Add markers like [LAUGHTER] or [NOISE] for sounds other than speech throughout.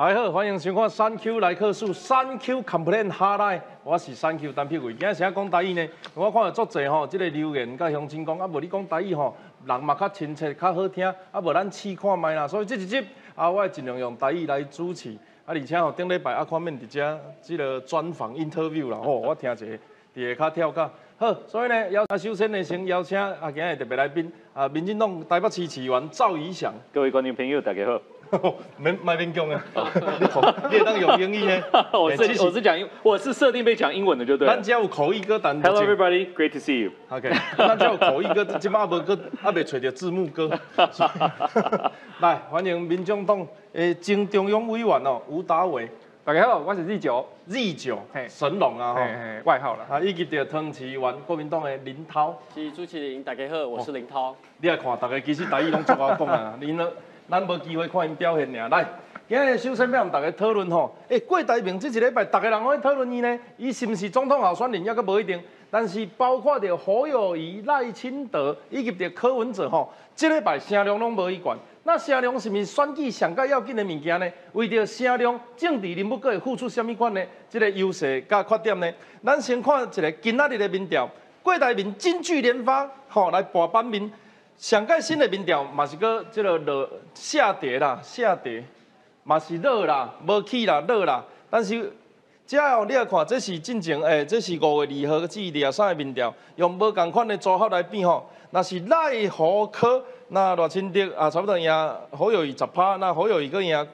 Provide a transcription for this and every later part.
大家好，欢迎收看三 Q 来客数三 Q Complain Hotline，我是三 Q 单片位。今日想讲台语呢，我看到足济吼，即个留言甲乡亲讲，啊无你讲台语吼，人嘛较亲切，较好听，啊无咱试看卖啦。所以这一集啊，我会尽量用台语来主持，啊而且吼顶礼拜啊，看面伫遮即个专访 interview 啦，吼，我听一下，伫下较跳脚。好，所以呢，邀啊首先呢，先邀请啊今日特别来宾啊，民进党台北市市议员赵宜翔。各位观众朋友，大家好。[LAUGHS] 没没变强啊！你你当有英译呢？[LAUGHS] 我是我是讲英，我是设定被讲英文的，就对。咱只有口译歌单。Hello everybody, great to see you. OK，咱只有口译歌，今麦无哥，还未找着字幕哥。[LAUGHS] 来，欢迎民众党诶前中央委员哦，吴达伟。大家好，我是 Z 九，Z 九，神龙啊，外号了。啊，以及着汤池湾国民党的林涛。是主持人，大家好，我是林涛。你来看，大家其实台语拢足好讲啊，[LAUGHS] 你呢？咱无机会看因表现尔。来，今日首先要和大家讨论吼，诶，郭台铭这一礼拜，大家人拢在讨论伊呢，伊是毋是总统候选人，抑阁无一定。但是包括着侯友谊、赖清德以及着柯文哲吼，这礼拜声量拢无一管。那声量是毋是选举上较要紧的物件呢？为着声量，政治人物阁会付出什物款呢？即个优势甲缺点呢？咱先看一个今仔日的民调，郭台铭金句连发，吼来博版面。上届新的民调嘛是个即个落下跌啦，下跌嘛是落啦，无起啦，落啦。但是只要你来看，这是进前诶，这是五月二号至二十三个民调，用无共款的组合来比吼。那是赖何科，那赖清德啊，差不多赢好友谊十趴，那好友谊个赢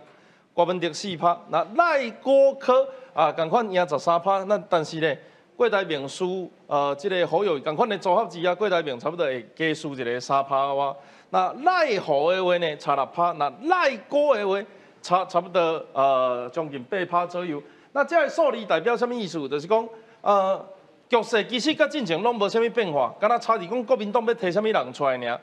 郭文德四趴，那赖郭科啊，共款赢十三趴。那但是咧。郭台铭输，呃，即个好友，共款的组合之下，郭台铭差不多会加输一个三趴哇。那赖何的话呢，差六趴；那赖郭的话，差差不多呃将近八趴左右。那这个数字代表什么意思？就是讲，呃，局势其实甲进程拢无啥物变化，敢若差伫讲国民党要提啥物人出来尔。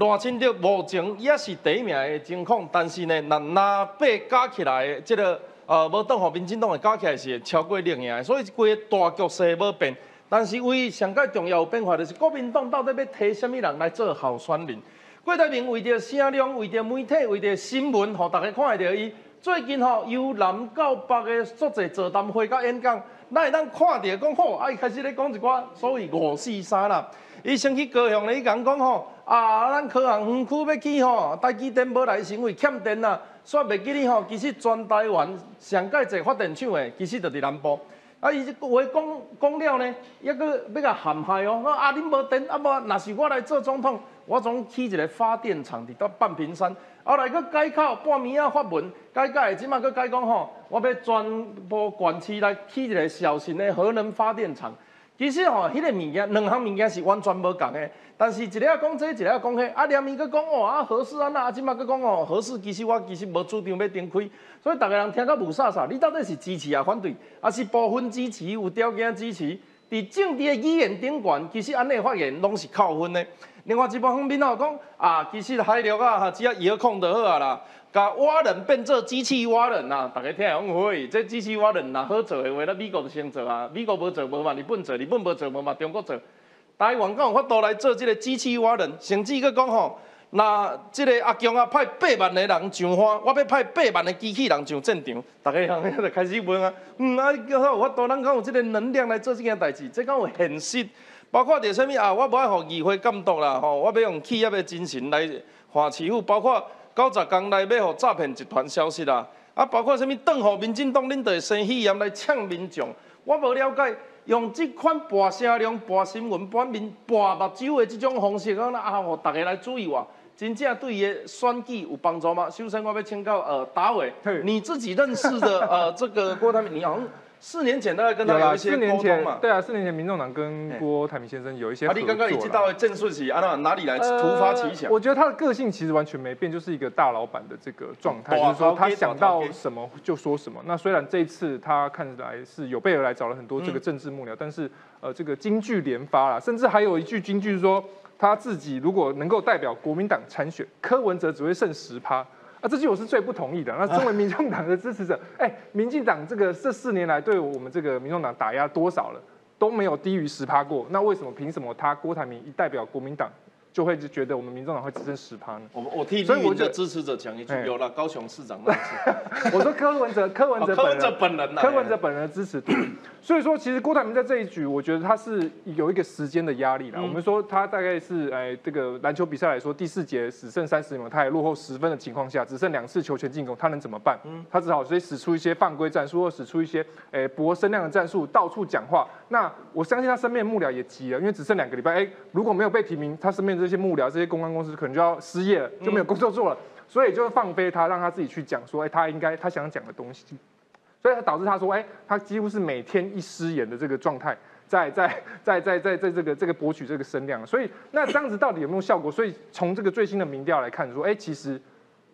赖清德目前也是第一名的情况，但是呢，那那八加起来，即个。呃，无当互民进党的加起来是超过零赢的，所以规个大局势无变。但是为上届重要变化就是国民党到底要提什么人来做候选人？郭台铭为着声量，为着媒体，为着新闻，互大家看会到伊最近吼由南到北的足侪座谈会甲演讲，咱会当看到讲吼，啊伊开始咧讲一寡所谓五四三啦。伊先去高雄咧，伊讲讲吼，啊咱科学园区要起吼，台积电无来是因为欠电啊。煞袂记哩吼，其实全台湾上届一发电厂诶，其实就伫南部。啊，伊这话讲讲了呢，抑个要甲陷害哦。啊，恁无电，啊无，若是我来做总统，我总起一个发电厂伫到半屏山。后来佫改口，半暝啊发文改改，即马佫改讲吼，我要全部县市来起一个小型的核能发电厂。其实吼，迄个物件，两项物件是完全无共的。但是一个讲这，一个讲迄，啊连伊佫讲哦，啊合适啊那，啊即马佫讲哦，合适其实我其实无主张要顶开，所以逐个人听到无煞煞。你到底是支持啊反对，还是部分支持有条件支持？伫政治的语言顶悬，其实安尼发言拢是扣分的。另外一部分面哦讲啊，其实海陆啊，只要遥控就好啊啦。甲挖人变做机器挖人呐，大家听下讲会，这机器挖人呐好做的话，那美国就先做啊，美国无做无嘛，日本做，日本无做无嘛，中国做。台湾敢有法度来做这个机器挖人，甚至佫讲吼，那这个阿强啊派八万的人上花，我要派八万的机器人上战场，大家人就开始问啊，嗯啊，叫有法度，咱敢有这个能量来做这件代志，这敢有现实？包括着什么啊，我无爱互议会监督啦，吼，我要用企业的精神来划欺负，包括。九十天内要互诈骗集团消失啦，啊，包括什么邓互民进党，恁就会生气炎来呛民众。我无了解，用即款博声量、博新闻、博面、博目睭的即种方式，讲啊，互大家来注意我，真正对伊的选举有帮助吗？首先，我要请教呃，达伟，你自己认识的呃，这个郭台铭，你好像。四年前大概跟他有一些沟通嘛？对啊，四年前民众党跟郭台铭先生有一些合作。你刚刚已经到郑顺起啊，那哪里来突发奇想？我觉得他的个性其实完全没变，就是一个大老板的这个状态，就是说他想到什么就说什么。那虽然这一次他看起来是有备而来找了很多这个政治幕僚，但是呃，这个金句连发了，甚至还有一句金句说他自己如果能够代表国民党参选，柯文哲只会剩十趴。啊，这句我是最不同意的。那身为民众党的支持者，哎，民进党这个这四年来对我们这个民众党打压多少了，都没有低于十趴过。那为什么凭什么他郭台铭一代表国民党就会觉得我们民众党会只剩十趴呢？我我替所以我的支持者讲一句，有了高雄市长那次，[LAUGHS] 我说柯文哲，柯文哲柯文哲本人，柯文哲本人的支持度。[CLEARS THROAT] 所以说，其实郭台铭在这一局，我觉得他是有一个时间的压力啦。我们说他大概是哎，这个篮球比赛来说，第四节只剩三十秒，他还落后十分的情况下，只剩两次球权进攻，他能怎么办？他只好所以使出一些犯规战术，或使出一些哎博声量的战术，到处讲话。那我相信他身边幕僚也急了，因为只剩两个礼拜，哎，如果没有被提名，他身边这些幕僚、这些公关公司可能就要失业了，就没有工作做了。所以就放飞他，让他自己去讲说，哎，他应该他想讲的东西。所以他导致他说，哎，他几乎是每天一失言的这个状态，在在在在在在这个这个博取这个声量。所以那这样子到底有没有效果？所以从这个最新的民调来看，说，哎，其实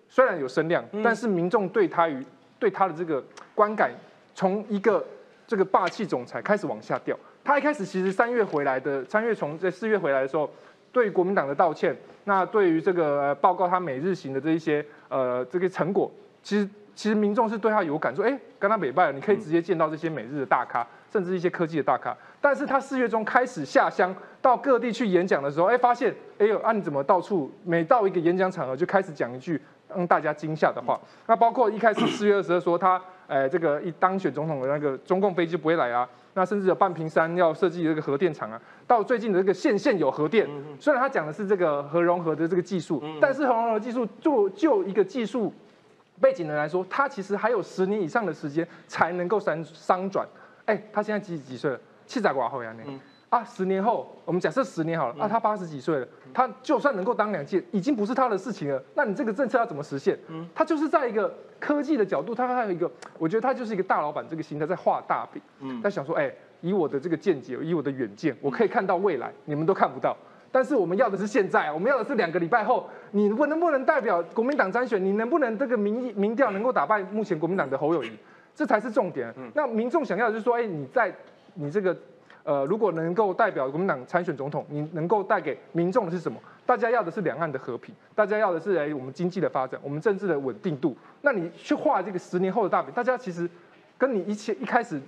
虽然有声量，但是民众对他与对他的这个观感，从一个这个霸气总裁开始往下掉。他一开始其实三月回来的，三月从在四月回来的时候，对国民党的道歉，那对于这个报告他每日行的这一些呃这个成果，其实。其实民众是对他有感，说，哎，跟他美拜了，你可以直接见到这些每日的大咖，甚至一些科技的大咖。但是他四月中开始下乡到各地去演讲的时候，哎，发现，哎呦，啊，你怎么到处每到一个演讲场合就开始讲一句让大家惊吓的话？那包括一开始四月二十二说他，哎，这个一当选总统的那个中共飞机不会来啊。那甚至有半屏山要设计这个核电厂啊。到最近的这个县县有核电，虽然他讲的是这个核融合的这个技术，但是核融合技术就就一个技术。背景的来说，它其实还有十年以上的时间才能够商商转。哎，他现在几几岁了？七仔寡后呀你？啊，十年后，我们假设十年好了，啊，他八十几岁了，他就算能够当两届，已经不是他的事情了。那你这个政策要怎么实现？嗯，他就是在一个科技的角度，他还有一个，我觉得他就是一个大老板这个心态在画大饼。嗯，他想说，哎，以我的这个见解，以我的远见，我可以看到未来，你们都看不到。但是我们要的是现在，我们要的是两个礼拜后，你不能不能代表国民党参选？你能不能这个民意民调能够打败目前国民党的侯友谊？这才是重点。那民众想要的就是说，哎，你在你这个呃，如果能够代表国民党参选总统，你能够带给民众的是什么？大家要的是两岸的和平，大家要的是哎，我们经济的发展，我们政治的稳定度。那你去画这个十年后的大饼，大家其实跟你一切一开始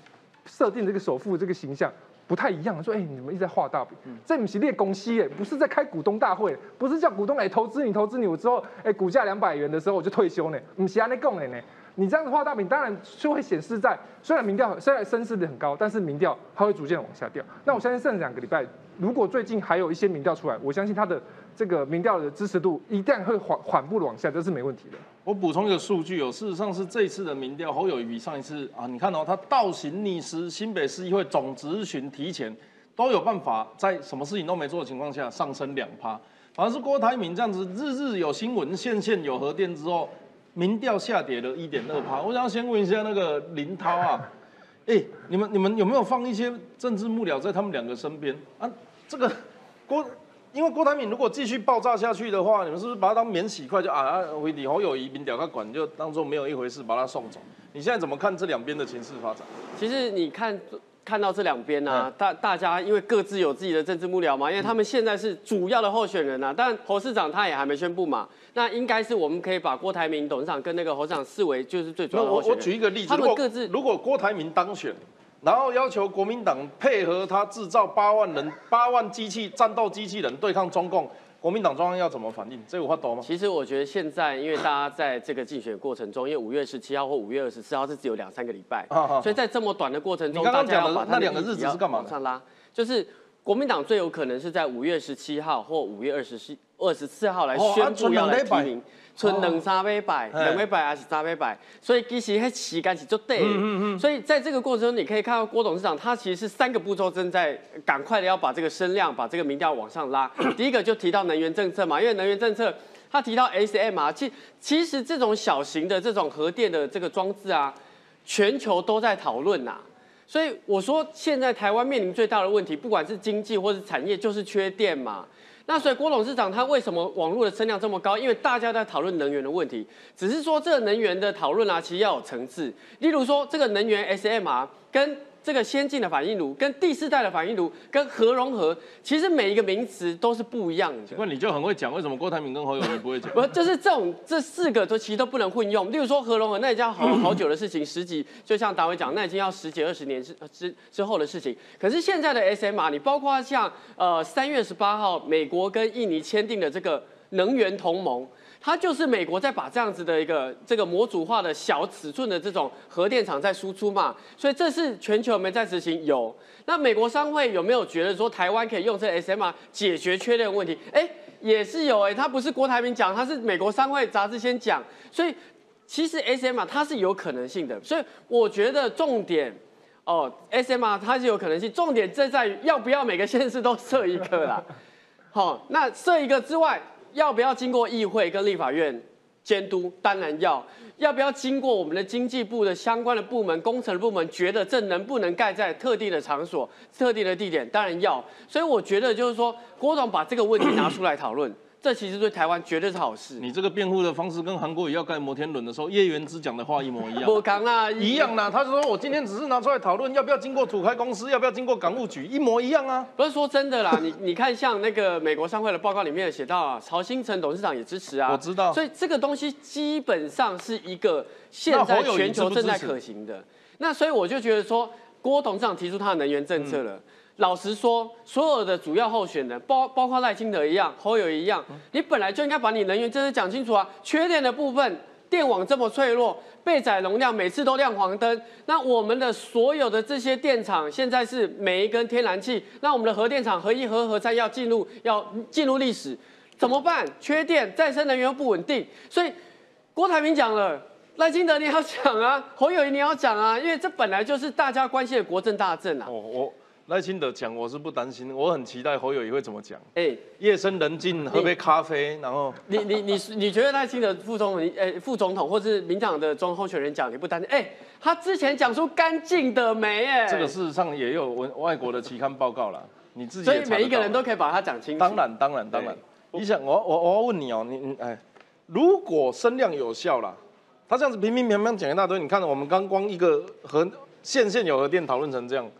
设定这个首富这个形象。不太一样，说哎，你们一直在画大饼，这不是列公司哎，不是在开股东大会，不是叫股东来投资你，投资你，我之后哎，股价两百元的时候我就退休呢，不是安那讲的呢。你这样子画大饼，当然就会显示在虽然民调虽然声势很高，但是民调它会逐渐往下掉。那我相信剩两个礼拜，如果最近还有一些民调出来，我相信它的这个民调的支持度一旦会缓缓步往下，这是没问题的。我补充一个数据哦，事实上是这次的民调侯友谊上一次啊，你看哦，他倒行逆施，新北市议会总咨询提前都有办法在什么事情都没做的情况下上升两趴，反而是郭台铭这样子日日有新闻，线线有核电之后。民调下跌了一点二趴，我想先问一下那个林涛啊，[LAUGHS] 哎，你们你们有没有放一些政治幕僚在他们两个身边啊？这个郭，因为郭台铭如果继续爆炸下去的话，你们是不是把他当免洗筷就啊？回李侯友谊民调他管就当做没有一回事，把他送走？你现在怎么看这两边的情势发展？其实你看。看到这两边呢，大大家因为各自有自己的政治幕僚嘛，因为他们现在是主要的候选人啊，但侯市长他也还没宣布嘛，那应该是我们可以把郭台铭董事长跟那个侯市长视为就是最主要的候选人。我我举一个例子，他们各自如果郭台铭当选，然后要求国民党配合他制造八万人八万机器战斗机器人对抗中共。国民党中央要怎么反应？这有话多吗？其实我觉得现在，因为大家在这个竞选过程中，因为五月十七号或五月二十四号是只有两三个礼拜，所以在这么短的过程中，刚刚讲的那两个日子是干嘛？往上拉，就是国民党最有可能是在五月十七号或五月二十四、二十四号来宣布要来提名。存两三百百，两百百还是三百百，所以其实迄时间是足短。所以在这个过程中，你可以看到郭董事长他其实是三个步骤正在赶快的要把这个声量、把这个民调往上拉。[COUGHS] 第一个就提到能源政策嘛，因为能源政策他提到 S M 啊，其其实这种小型的这种核电的这个装置啊，全球都在讨论呐。所以我说现在台湾面临最大的问题，不管是经济或是产业，就是缺电嘛。那所以郭董事长他为什么网络的声量这么高？因为大家在讨论能源的问题，只是说这个能源的讨论啊，其实要有层次。例如说这个能源 SM 啊跟这个先进的反应炉、跟第四代的反应炉、跟核融合，其实每一个名词都是不一样的。那你就很会讲，为什么郭台铭跟侯友宜不会讲？不，[LAUGHS] 就是这种这四个都其实都不能混用。例如说核融合，那已经好好久的事情，十几，就像达伟讲，那已经要十几二十年之之之后的事情。可是现在的 SMR，你包括像呃三月十八号，美国跟印尼签订的这个能源同盟。它就是美国在把这样子的一个这个模组化的小尺寸的这种核电厂在输出嘛，所以这是全球有没在执行？有。那美国商会有没有觉得说台湾可以用这 SMR 解决缺电问题？哎，也是有哎，它不是郭台铭讲，它是美国商会杂志先讲，所以其实 SMR 它是有可能性的，所以我觉得重点哦，SMR 它是有可能性，重点在在于要不要每个县市都设一个啦。好，那设一个之外。要不要经过议会跟立法院监督？当然要。要不要经过我们的经济部的相关的部门、工程部门，觉得这能不能盖在特定的场所、特定的地点？当然要。所以我觉得就是说，郭总把这个问题拿出来讨论。这其实对台湾绝对是好事。你这个辩护的方式跟韩国瑜要盖摩天轮的时候，叶元之讲的话一模一样。我刚啊，一样啦。他说我今天只是拿出来讨论，要不要经过土开公司，要不要经过港务局，一模一样啊。不是说真的啦，你你看像那个美国商会的报告里面写到啊，曹新成董事长也支持啊。我知道。所以这个东西基本上是一个现在全球正在可行的。那所以我就觉得说，郭董事长提出他的能源政策了。老实说，所有的主要候选人，包包括赖清德一样，侯友一样，你本来就应该把你能源政策讲清楚啊。缺电的部分，电网这么脆弱，备载容量每次都亮黄灯。那我们的所有的这些电厂，现在是每一根天然气，那我们的核电厂核一、核核三要进入要进入历史，怎么办？缺电，再生能源又不稳定，所以郭台铭讲了，赖清德你要讲啊，侯友宜你要讲啊，因为这本来就是大家关心的国政大政啊。哦，我。赖清德讲，我是不担心，我很期待侯友谊会怎么讲。哎，夜深人静，喝杯咖啡，然后你你你你觉得赖清德副总统，哎，副总统或是民党的中候选人讲，你不担心？哎，他之前讲出干净的煤，哎，这个事实上也有文外国的期刊报告啦，你自己所以每一个人都可以把它讲清楚。当然当然当然，你想我我我要问你哦，你你哎，如果声量有效啦，他这样子平平平平讲一大堆，你看我们刚光一个核现现有核电讨论成这样。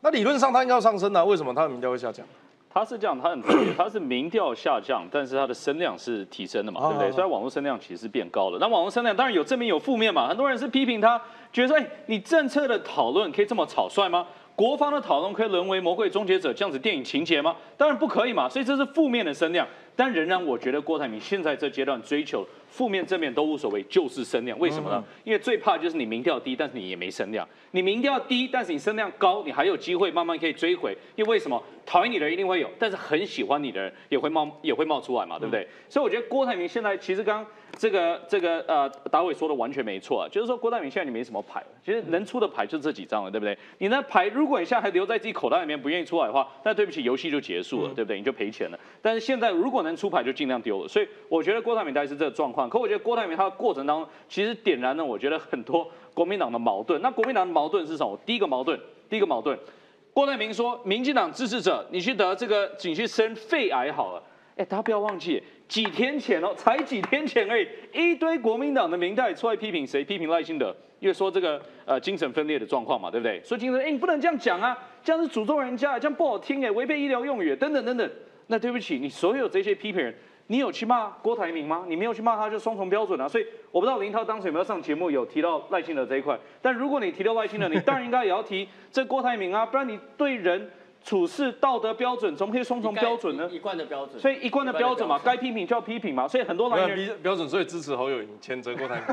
那理论上它应该要上升的，为什么它的民调会下降？它是这样，它很特别，它是民调下降，但是它的声量是提升的嘛，对不对？所以网络声量其实是变高了。那网络声量当然有正面有负面嘛，很多人是批评他，觉得说，哎，你政策的讨论可以这么草率吗？国防的讨论可以沦为魔鬼终结者这样子电影情节吗？当然不可以嘛，所以这是负面的声量。但仍然，我觉得郭台铭现在这阶段追求负面正面都无所谓，就是声量。为什么呢？因为最怕就是你民调低，但是你也没声量；你民调低，但是你声量高，你还有机会慢慢可以追回。因为为什么？讨厌你的人一定会有，但是很喜欢你的人也会冒也会冒出来嘛，对不对？所以我觉得郭台铭现在其实刚这个这个呃达伟说的完全没错啊，就是说郭台铭现在你没什么牌，其实能出的牌就这几张了，对不对？你那牌如果你现在还留在自己口袋里面不愿意出来的话，那对不起，游戏就结束了，对不对？你就赔钱了。但是现在如果能出牌就尽量丢了，所以我觉得郭台铭大概是这个状况。可我觉得郭台铭他的过程当中其实点燃了我觉得很多国民党的矛盾。那国民党的矛盾是什么？第一个矛盾，第一个矛盾。郭台铭说：“民进党支持者，你去得这个，你去生肺癌好了。”哎，大家不要忘记，几天前哦，才几天前而已，一堆国民党的民代出来批评谁？批评赖清德，因为说这个呃精神分裂的状况嘛，对不对？说精神，哎，你不能这样讲啊，这样是诅咒人家，这样不好听哎，违背医疗用语等等等等。那对不起，你所有这些批评人。你有去骂郭台铭吗？你没有去骂他，就双重标准啊！所以我不知道林涛当时有没有上节目，有提到赖清德这一块。但如果你提到赖清德，你当然应该也要提这郭台铭啊，不然你对人处事道德标准怎么可以双重标准呢？一贯的标准。所以一贯的标准嘛，该批评就要批评嘛。所以很多蓝人标准，所以支持侯友宜，谴责郭台铭。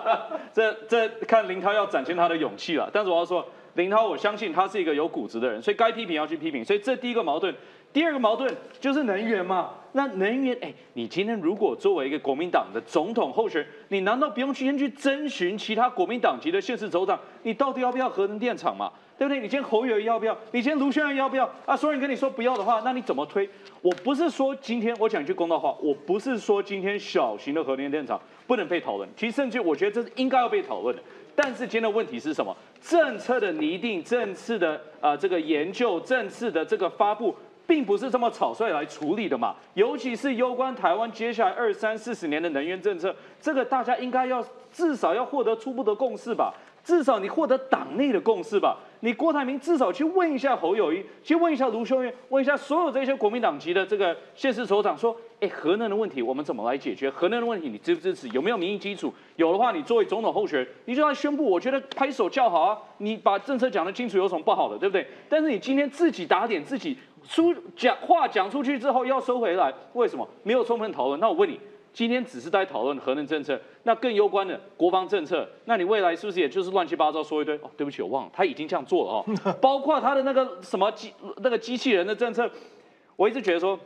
[LAUGHS] 这这看林涛要展现他的勇气了。但是我要说，林涛我相信他是一个有骨子的人，所以该批评要去批评。所以这第一个矛盾。第二个矛盾就是能源嘛，那能源，哎，你今天如果作为一个国民党的总统候选人，你难道不用先去征询其他国民党籍的县市首长，你到底要不要核能电厂嘛？对不对？你今天侯友要不要？你今天卢先生要不要？啊，所有人跟你说不要的话，那你怎么推？我不是说今天我讲一句公道话，我不是说今天小型的核能电厂不能被讨论，其实甚至我觉得这是应该要被讨论的。但是今天的问题是什么？政策的拟定、政策的啊这个研究、政策的这个发布。并不是这么草率来处理的嘛，尤其是攸关台湾接下来二三四十年的能源政策，这个大家应该要至少要获得初步的共识吧。至少你获得党内的共识吧。你郭台铭至少去问一下侯友谊，去问一下卢秀燕，问一下所有这些国民党籍的这个县市首长，说，哎，核能的问题我们怎么来解决？核能的问题你支不支持？有没有民意基础？有的话，你作为总统候选人，你就要宣布，我觉得拍手叫好啊！你把政策讲得清楚，有什么不好的，对不对？但是你今天自己打点自己，出讲话讲出去之后要收回来，为什么？没有充分讨论。那我问你。今天只是在讨论核能政策，那更攸关的国防政策，那你未来是不是也就是乱七八糟说一堆？哦，对不起，我忘了，他已经这样做了哦，[LAUGHS] 包括他的那个什么机那个机器人的政策，我一直觉得说，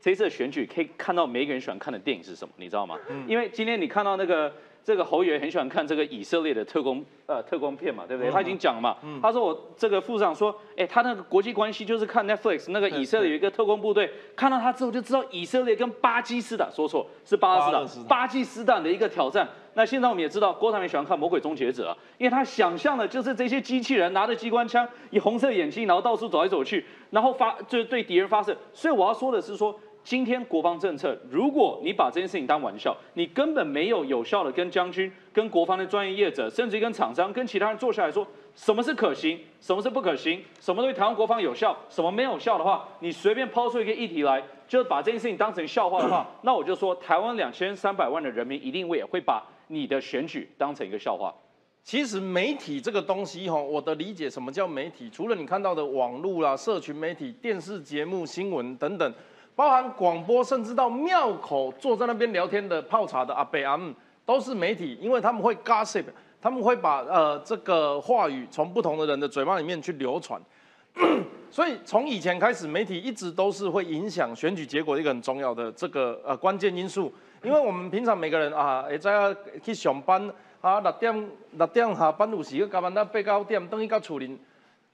这次的选举可以看到每一个人喜欢看的电影是什么，你知道吗？因为今天你看到那个。这个侯爷很喜欢看这个以色列的特工呃特工片嘛，对不对？他已经讲了嘛，他说我这个副长说，哎，他那个国际关系就是看 Netflix 那个以色列有一个特工部队，看到他之后就知道以色列跟巴基斯坦说错是巴勒斯坦巴基斯坦的一个挑战。那现在我们也知道郭台铭喜欢看《魔鬼终结者》，因为他想象的就是这些机器人拿着机关枪，以红色眼镜，然后到处走来走去，然后发就是对敌人发射。所以我要说的是说。今天国防政策，如果你把这件事情当玩笑，你根本没有有效的跟将军、跟国防的专业业者，甚至跟厂商、跟其他人坐下来说，什么是可行，什么是不可行，什么对台湾国防有效，什么没有效的话，你随便抛出一个议题来，就把这件事情当成笑话的话，那我就说，台湾两千三百万的人民一定会也会把你的选举当成一个笑话。其实媒体这个东西哈，我的理解，什么叫媒体？除了你看到的网络啦、社群媒体、电视节目、新闻等等。包含广播，甚至到庙口坐在那边聊天的泡茶的阿伯阿姆，都是媒体，因为他们会 gossip，他们会把呃这个话语从不同的人的嘴巴里面去流传，[COUGHS] 所以从以前开始，媒体一直都是会影响选举结果一个很重要的这个呃关键因素。因为我们平常每个人啊，也在去上班啊六点六点下班有时加班到八九点，等于到厝里。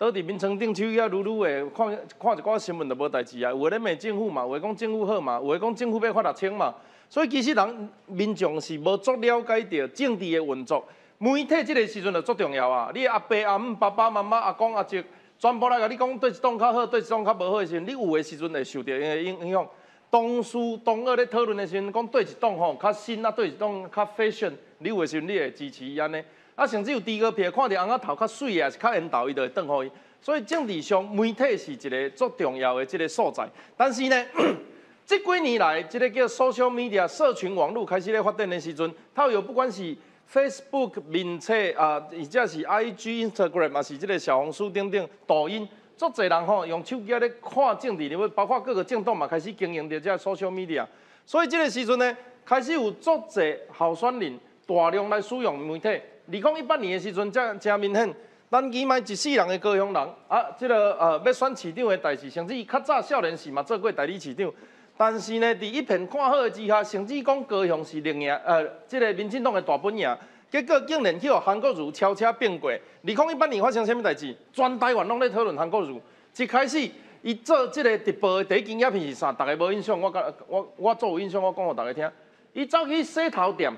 倒伫眠床顶手遐撸撸的，看看一寡新闻就无代志啊。有诶咧骂政府嘛，有诶讲政府好嘛，有诶讲政府要发六千嘛。所以其实人民众是无足了解着政治的运作。媒体即个时阵就足重要啊！你阿爸阿姆、爸爸妈妈、阿公阿叔，全部来甲你讲对一栋较好，对一栋较无好的时阵，你有诶时阵会受到因个影影响。同事同学咧讨论的时阵，讲对一栋吼较新啊，对一栋较 fashion，你有诶时阵你会支持伊安尼。啊，甚至有第二片看到翁仔头较水啊，是较缘投伊就会转互伊。所以政治上媒体是一个足重要的一个所在。但是呢，[CLEARS THROAT] 这几年来，这个叫 social media 社群网络开始咧发展的时阵，它有不管是 Facebook 面册啊，或者是 IG、Instagram 啊，是这个小红书等等、抖音，足侪人吼用手机咧看政治，因包括各个政党嘛开始经营着这 social media。所以这个时阵呢，开始有足侪候选人大量来使用媒体。二零一八年的时阵，才真明显，咱起码一世人的高雄人啊，这个呃要选市长的代志，甚至伊较早少年时嘛做过代理市长，但是呢，伫一片看好之下，甚至讲高雄是另一，呃，这个民进党的大本营，结果竟然去韩国瑜悄悄变过。二零一八年发生什么代志？全台湾拢咧讨论韩国瑜，一开始伊做即个直播的第一间影片是啥？大家无印象，我甲我我做有印象，我讲互大家听。伊走去洗头店，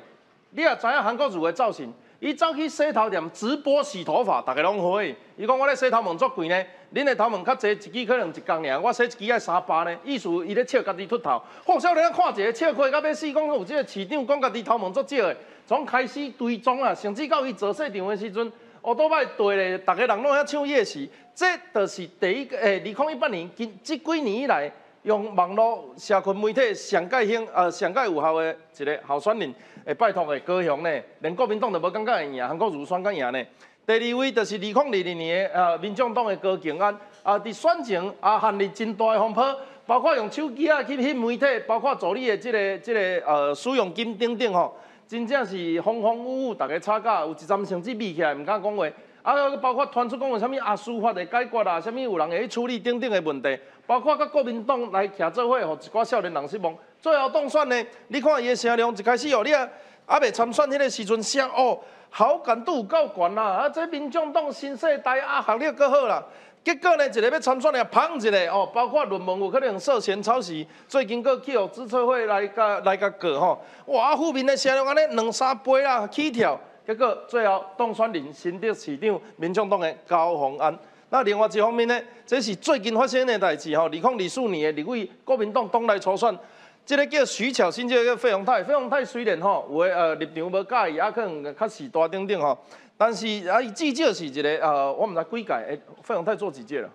你也知影韩国瑜的造型。伊走去洗头店直播洗头发，大家拢好诶。伊讲我咧洗头毛足贵呢，恁的头毛较济，一支可能一公尔，我洗一支爱三百呢。意思伊咧笑家己秃头。好少年看一个笑亏到要死，讲有即个市长讲家己头毛足少诶，从开始追踪啊，甚至到伊做市场诶时阵，乌多摆对咧，大家人拢遐唱夜市，这就是第一个诶，二零一八年今即几年以来。用网络社群媒体上盖兴呃上盖有效的一个候选人，会拜托的高雄呢，连国民党都无感觉会赢，韩国如选敢赢呢。第二位就是二零二二年诶呃民众党的高景安，啊，伫选前啊喊你真大的风波，包括用手机啊去翕媒体，包括助理的这个这个呃使用金等等吼，真正是风风雨雨，大家吵架，有一阵甚至闭起来唔敢讲话。啊，包括传出讲有啥物啊司法的解决啊，啥物有人会去处理等等的问题，包括甲国民党来徛做伙，互一寡少年人失望。最后当选呢，你看伊的声量一开始哦，你啊还未参选迄个时阵声哦，好感度有够悬啦。啊，这民众党新世代啊，学历够好啦。结果呢，一个要参选的捧一个哦，包括论文有可能涉嫌抄袭，最近佫去互资策会来甲来甲告吼，哇，负面的声量安尼两三倍啦起跳。结果最后当选人新的市长，民众党的高鸿安。那另外一方面呢，这是最近发生的代志吼。二零二四年的立委国民党党内初选，这个叫徐巧芯，这个叫费鸿泰。费鸿泰虽然吼有诶呃立场无介意，啊可能较时大顶顶吼，但是啊伊至少是一个呃，我毋知几届诶，费鸿泰做几届了？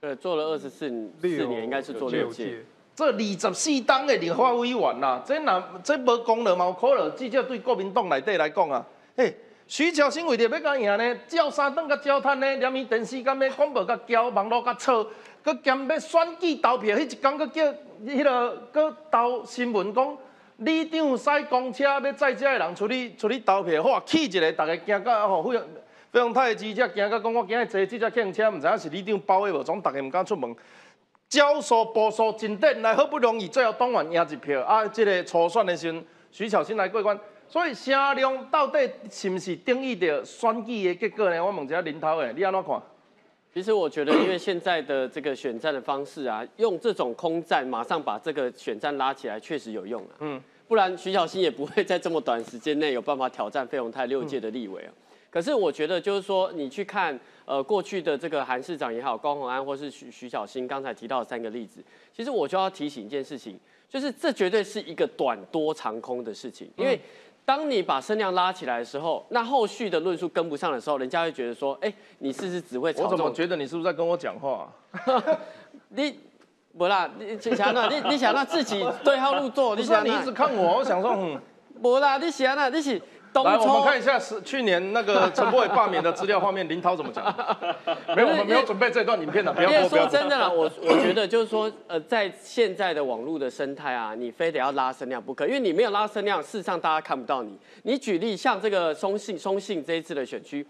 呃，做了二十四四年，应该是做六届。这二十四档的立法委员呐，这那这无功了嘛？可能至少对国民党内底来讲啊，嘿，徐巧芯为着要甲赢呢，照三顿甲焦炭呢，连伊电视间咩广播甲交网络甲错，佮兼要选举投票，迄一讲佮叫迄个佮投新闻讲，李长驶公车要载遮个人出去出去投票，哇，气一个，大家惊到吼，非常非常太记者惊到讲，我今日坐这只客车，毋知影是李长包的无，总大家毋敢出门。交数步数真短，来好不容易最后党员赢一票啊！这个初选的时候，徐巧芯来过关，所以声量到底是不是定义着选举的结果呢？我问一下林涛诶，你安怎看？其实我觉得，因为现在的这个选战的方式啊，用这种空战马上把这个选战拉起来，确实有用啊。嗯，不然徐小新也不会在这么短时间内有办法挑战费鸿泰六届的立委啊。可是我觉得，就是说你去看。呃，过去的这个韩市长也好，高鸿安或是徐徐小新刚才提到的三个例子，其实我就要提醒一件事情，就是这绝对是一个短多长空的事情。因为当你把声量拉起来的时候，那后续的论述跟不上的时候，人家会觉得说，哎，你是不是只会我怎么觉得你是不是在跟我讲话？[LAUGHS] 你不啦，你想那，你你想那自己对号入座，[LAUGHS] 你想你一直看我，我想说，嗯，[LAUGHS] 不啦，你想那，你是。来，我们看一下是去年那个陈柏伟罢免的资料画面，林涛怎么讲？[LAUGHS] 没有，我们没有准备这段影片的，不要播。说真的啦，我我觉得就是说，呃，在现在的网络的生态啊，你非得要拉声量不可，因为你没有拉声量，事实上大家看不到你。你举例像这个松信，松信这一次的选区，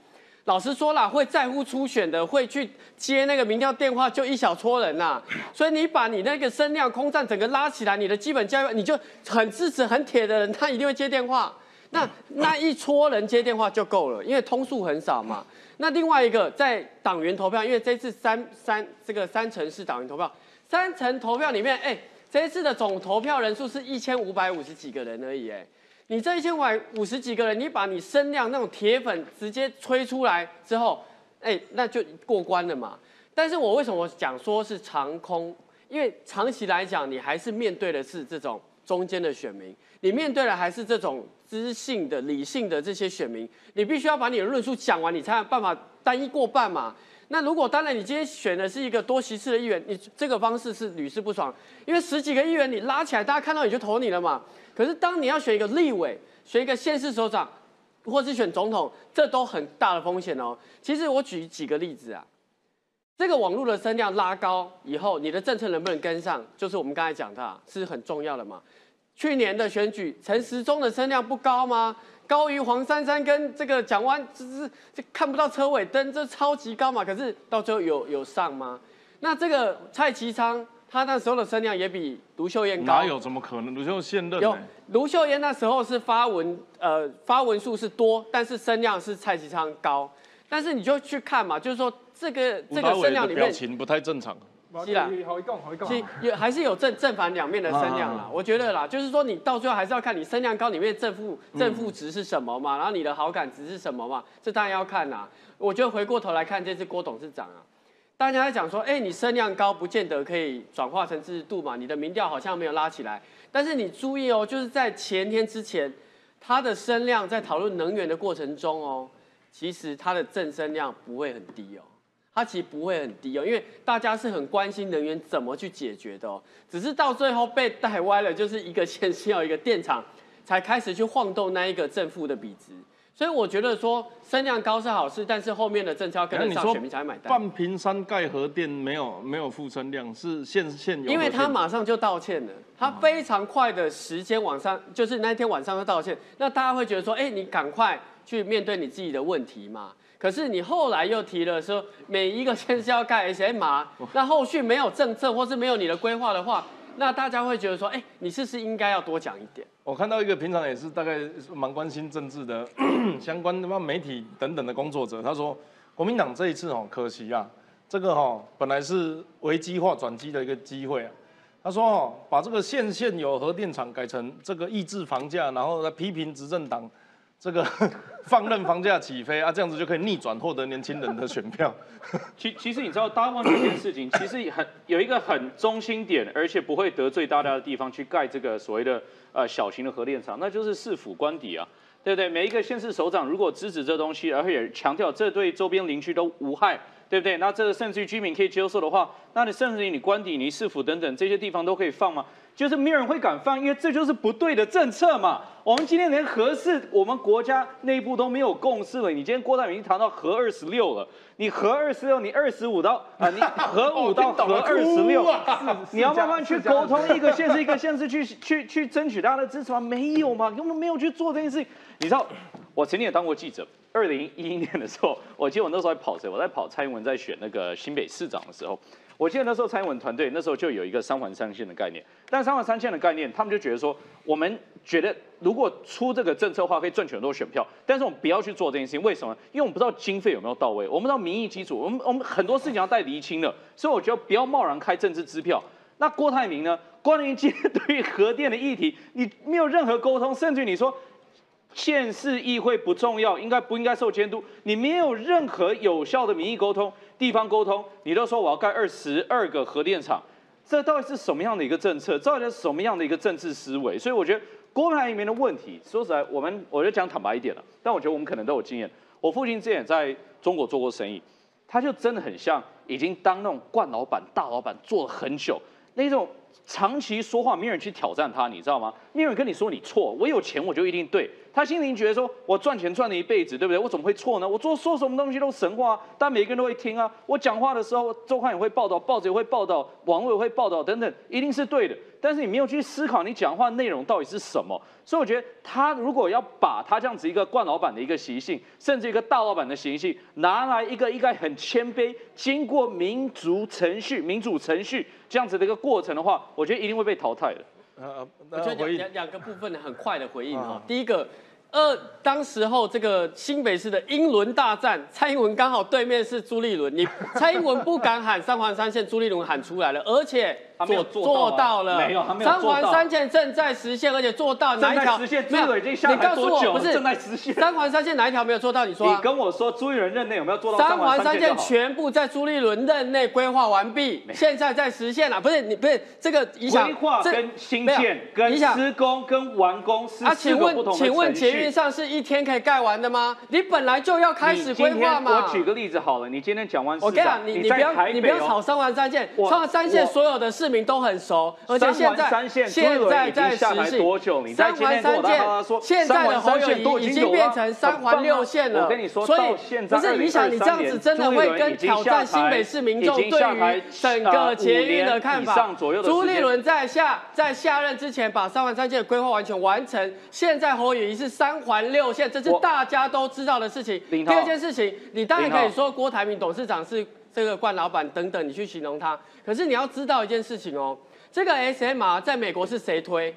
老实说了，会在乎初选的，会去接那个民调电话，就一小撮人呐。所以你把你那个声量空战整个拉起来，你的基本教育，你就很支持、很铁的人，他一定会接电话。那那一撮人接电话就够了，因为通数很少嘛。那另外一个在党员投票，因为这次三三这个三层是党员投票，三层投票里面，哎，这一次的总投票人数是一千五百五十几个人而已，哎，你这一千五百五十几个人，你把你声量那种铁粉直接吹出来之后，哎，那就过关了嘛。但是我为什么讲说是长空？因为长期来讲，你还是面对的是这种中间的选民，你面对的还是这种。知性的、理性的这些选民，你必须要把你的论述讲完，你才有办法单一过半嘛。那如果当然你今天选的是一个多席次的议员，你这个方式是屡试不爽，因为十几个议员你拉起来，大家看到你就投你了嘛。可是当你要选一个立委、选一个县市首长，或是选总统，这都很大的风险哦。其实我举几个例子啊，这个网络的声量拉高以后，你的政策能不能跟上，就是我们刚才讲的，是很重要的嘛。去年的选举，陈时中的声量不高吗？高于黄珊珊跟这个蒋万，这是这看不到车尾灯，这超级高嘛？可是到最后有有上吗？那这个蔡其昌，他那时候的声量也比卢秀燕高。哪有？怎么可能？卢秀现任有卢秀燕那时候是发文，呃，发文数是多，但是声量是蔡其昌高。但是你就去看嘛，就是说这个这个声量里面表情不太正常。是啦，其有还是有正正反两面的声量啦。我觉得啦，就是说你到最后还是要看你声量高里面正负正负值是什么嘛，然后你的好感值是什么嘛，这当然要看啦。我觉得回过头来看这次郭董事长啊，大家在讲说，哎，你声量高不见得可以转化成支持度嘛，你的民调好像没有拉起来。但是你注意哦，就是在前天之前，他的声量在讨论能源的过程中哦，其实他的正声量不会很低哦。它其实不会很低哦，因为大家是很关心能源怎么去解决的哦，只是到最后被带歪了，就是一个先需要一个电厂，才开始去晃动那一个正负的比值。所以我觉得说声量高是好事，但是后面的政策要跟得上，选民才买单。半屏山盖核电没有没有负声量，是现现有。因为他马上就道歉了，他非常快的时间晚上，就是那天晚上就道歉，那大家会觉得说，哎，你赶快去面对你自己的问题嘛。可是你后来又提了说，每一个县市要盖 SMR，那后续没有政策或是没有你的规划的话，那大家会觉得说，哎，你是不是应该要多讲一点？我看到一个平常也是大概蛮关心政治的 [CLEARS THROAT] 相关的媒体等等的工作者，他说，国民党这一次哦，可惜啊，这个哈本来是危机化转机的一个机会啊。他说哦，把这个县现有核电厂改成这个抑制房价，然后来批评执政党。这个 [LAUGHS] 放任房价起飞啊，这样子就可以逆转获得年轻人的选票。[LAUGHS] 其其实你知道，大家忘了一件事情，其实很有一个很中心点，而且不会得罪大家的地方，去盖这个所谓的呃小型的核电厂，那就是市府官邸啊，对不对？每一个县市首长如果支持这东西，而且强调这对周边邻居都无害，对不对？那这个甚至于居民可以接受的话，那你甚至于你官邸、你市府等等这些地方都可以放吗？就是没有人会敢放，因为这就是不对的政策嘛。我们今天连核四，我们国家内部都没有共识了。你今天郭台铭谈到核二十六了，你核二十六，你二十五到啊，你 [LAUGHS] 核五到核二十六，你要慢慢去沟通，一个县市一个县市去去去争取大家的支持吗？没有嘛，根本没有去做这件事情。你知道，我曾经也当过记者。二零一一年的时候，我记得我那时候在跑谁？我在跑蔡英文在选那个新北市长的时候。我记得那时候蔡英文团队那时候就有一个三环三线的概念，但三环三线的概念，他们就觉得说，我们觉得如果出这个政策的话，可以赚取很多选票，但是我们不要去做这件事情，为什么？因为我们不知道经费有没有到位，我们不知道民意基础，我们我们很多事情要带厘清的，所以我觉得不要贸然开政治支票。那郭台铭呢？郭台铭今天对于核电的议题，你没有任何沟通，甚至你说县市议会不重要，应该不应该受监督？你没有任何有效的民意沟通。地方沟通，你都说我要盖二十二个核电厂，这到底是什么样的一个政策？到底是什么样的一个政治思维？所以我觉得郭台铭的问题，说实在，我们我就讲坦白一点了。但我觉得我们可能都有经验。我父亲之前在中国做过生意，他就真的很像已经当那种冠老板、大老板做了很久那种。长期说话，没人去挑战他，你知道吗？没有人跟你说你错，我有钱我就一定对。他心里觉得说，我赚钱赚了一辈子，对不对？我怎么会错呢？我做说什么东西都神话，但每个人都会听啊。我讲话的时候，周刊也会报道，报纸也会报道，网络也会报道，等等，一定是对的。但是你没有去思考你讲话内容到底是什么，所以我觉得他如果要把他这样子一个冠老板的一个习性，甚至一个大老板的习性拿来一个应该很谦卑，经过民主程序、民主程序这样子的一个过程的话，我觉得一定会被淘汰的。呃，我觉得两两个部分很快的回应哈，第一个。呃当时候这个新北市的英伦大战，蔡英文刚好对面是朱立伦，你蔡英文不敢喊三环三线，朱立伦喊出来了，而且做做到了，没有，三环三线正在实现，而且做到哪一条？实现，朱立伦已经下台多久？不是正在实现。三环三线哪一条没有做到？你说，你跟我说朱立伦任内有没有做到三环三线？全部在朱立伦任内规划完毕，现在在实现了。不是你不是这个影响，规划跟新建跟施工跟完工是四个不同的请问捷运上是一天？可以盖完的吗？你本来就要开始规划嘛。我举个例子好了，你今天讲完，我跟你讲，你你不要你不要炒三环三线，三环三线所有的市民都很熟，而且现在现在在实行。三环三线现在的侯友谊已经变成三环六线了。我跟你说，所以不是你想你这样子，真的会跟挑战新北市民众对于整个捷运的看法。朱立伦在下在下任之前，把三环三线的规划完全完成，现在侯友谊是三环六线。这是大家都知道的事情。第二件事情，你当然可以说郭台铭董事长是这个冠老板等等，你去形容他。可是你要知道一件事情哦，这个 SMR 在美国是谁推？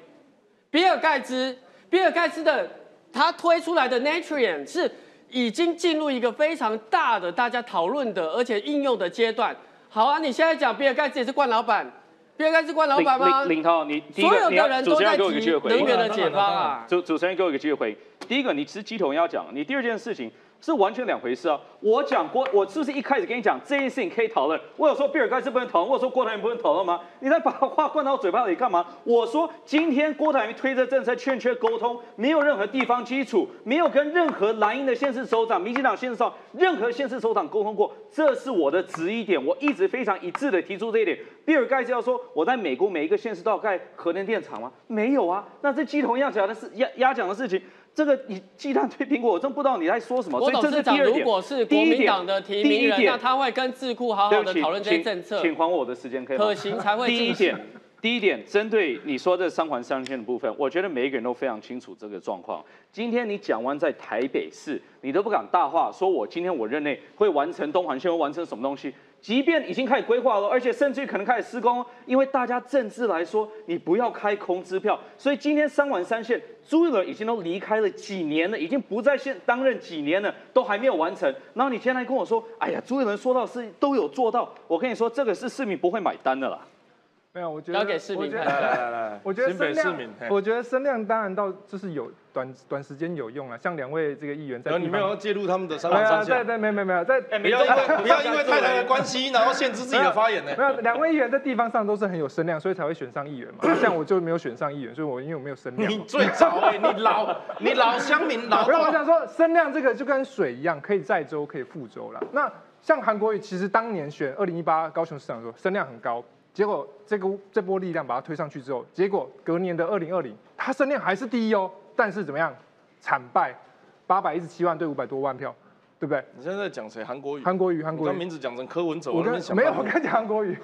比尔盖茨。比尔盖茨的他推出来的 Natrium 是已经进入一个非常大的大家讨论的而且应用的阶段。好啊，你现在讲比尔盖茨也是冠老板。比尔盖茨冠老板吗？林涛，你所有的人都在提能源的解放啊。主主持人给我一个机会回应。第一个，你是鸡头要讲；你第二件事情是完全两回事啊。我讲过，我是不是一开始跟你讲这件事情可以讨论？我有说比尔盖茨不能讨论，我有说郭台铭不能讨论吗？你在把话灌到嘴巴里干嘛？我说今天郭台铭推这政策欠缺沟通，没有任何地方基础，没有跟任何蓝营的县市首长、民进党县市长、任何县市首长沟通过，这是我的质疑点。我一直非常一致的提出这一点。比尔盖茨要说我在美国每一个县市都要盖核电电厂吗？没有啊。那这鸡同鸭讲的是鸭鸭讲的事情。这个你鸡蛋推苹果，我真不知道你在说什么。所以这是第二点。如果是国民党的提名人，那他会跟智库好好的讨论这些政策。请还我的时间可以吗？可行才会。第一点，第一点，针对你说这三环三线的部分，我觉得每一个人都非常清楚这个状况。今天你讲完在台北市，你都不敢大话，说我今天我任内会完成东环线，会完成什么东西？即便已经开始规划了，而且甚至于可能开始施工，因为大家政治来说，你不要开空支票。所以今天三环三线，朱立伦已经都离开了几年了，已经不在现担任几年了，都还没有完成。然后你现在跟我说，哎呀，朱立伦说到是都有做到，我跟你说，这个是市民不会买单的啦。没有，我觉得交给市民看。来来来来，我觉得 [LAUGHS] 声量我觉得声量当然到就是有短短时间有用啊，像两位这个议员在你没有要介入他们的商没有啊，场上下，对对，没没没有在不要因为不要因为太太的关系，然后限制自己的发言呢。没有，两位议员在地方上都是很有声量，所以才会选上议员嘛。那 [LAUGHS] 像我就没有选上议员，所以我因为我没有声量你。最早哎，你老 [LAUGHS] 你老乡民老没有，我想说声量这个就跟水一样，可以载舟，可以覆舟了。那像韩国瑜，其实当年选二零一八高雄市长的时候，声量很高，结果这个这波力量把它推上去之后，结果隔年的二零二零，他声量还是第一哦，但是怎么样，惨败，八百一十七万对五百多万票，对不对？你现在在讲谁？韩国瑜。韩国瑜，韩国瑜，名字讲成柯文哲，我跟没有，我跟你讲韩国瑜，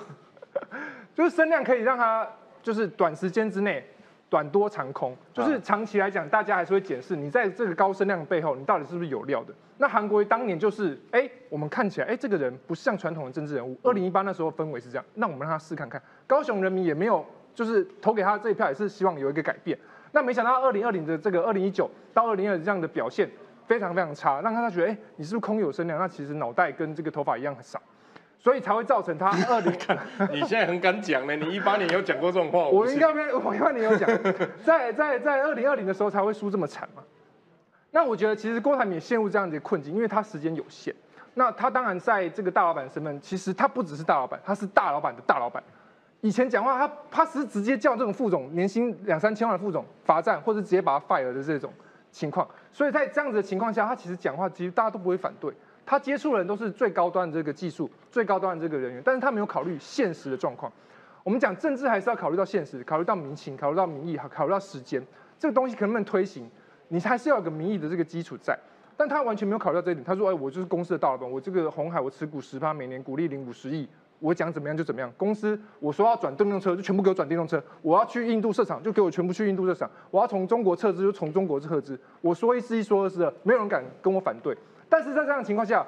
[LAUGHS] 就是声量可以让他就是短时间之内短多长空，就是长期来讲，大家还是会检视你在这个高声量背后，你到底是不是有料的。那韩国瑜当年就是，哎、我们看起来，哎、这个人不像传统的政治人物。二零一八那时候氛围是这样，那我们让他试看看。高雄人民也没有，就是投给他这一票，也是希望有一个改变。那没想到二零二零的这个二零一九到二零二这样的表现非常非常差，让他觉得，哎、你是不是空有声量？那其实脑袋跟这个头发一样少，所以才会造成他二零。你现在很敢讲呢，你一八年有讲过这种话，我应该没，我一八年有讲，在在在二零二零的时候才会输这么惨嘛。那我觉得其实郭台铭也陷入这样的困境，因为他时间有限。那他当然在这个大老板身份，其实他不只是大老板，他是大老板的大老板。以前讲话他他是直接叫这种副总年薪两三千万的副总罚站，或者直接把他 fire 的这种情况。所以在这样子的情况下，他其实讲话其实大家都不会反对。他接触的人都是最高端的这个技术、最高端的这个人员，但是他没有考虑现实的状况。我们讲政治还是要考虑到现实，考虑到民情，考虑到民意，还考虑到时间，这个东西可能不能推行，你还是要有个民意的这个基础在。但他完全没有考虑到这一点，他说：“哎，我就是公司的大老板，我这个红海我持股十趴，每年股利领五十亿，我讲怎么样就怎么样。公司我说要转电动车，就全部给我转电动车；我要去印度设厂，就给我全部去印度设厂；我要从中国撤资，就从中国撤资。我说一是一，说二是二，没有人敢跟我反对。但是在这样的情况下，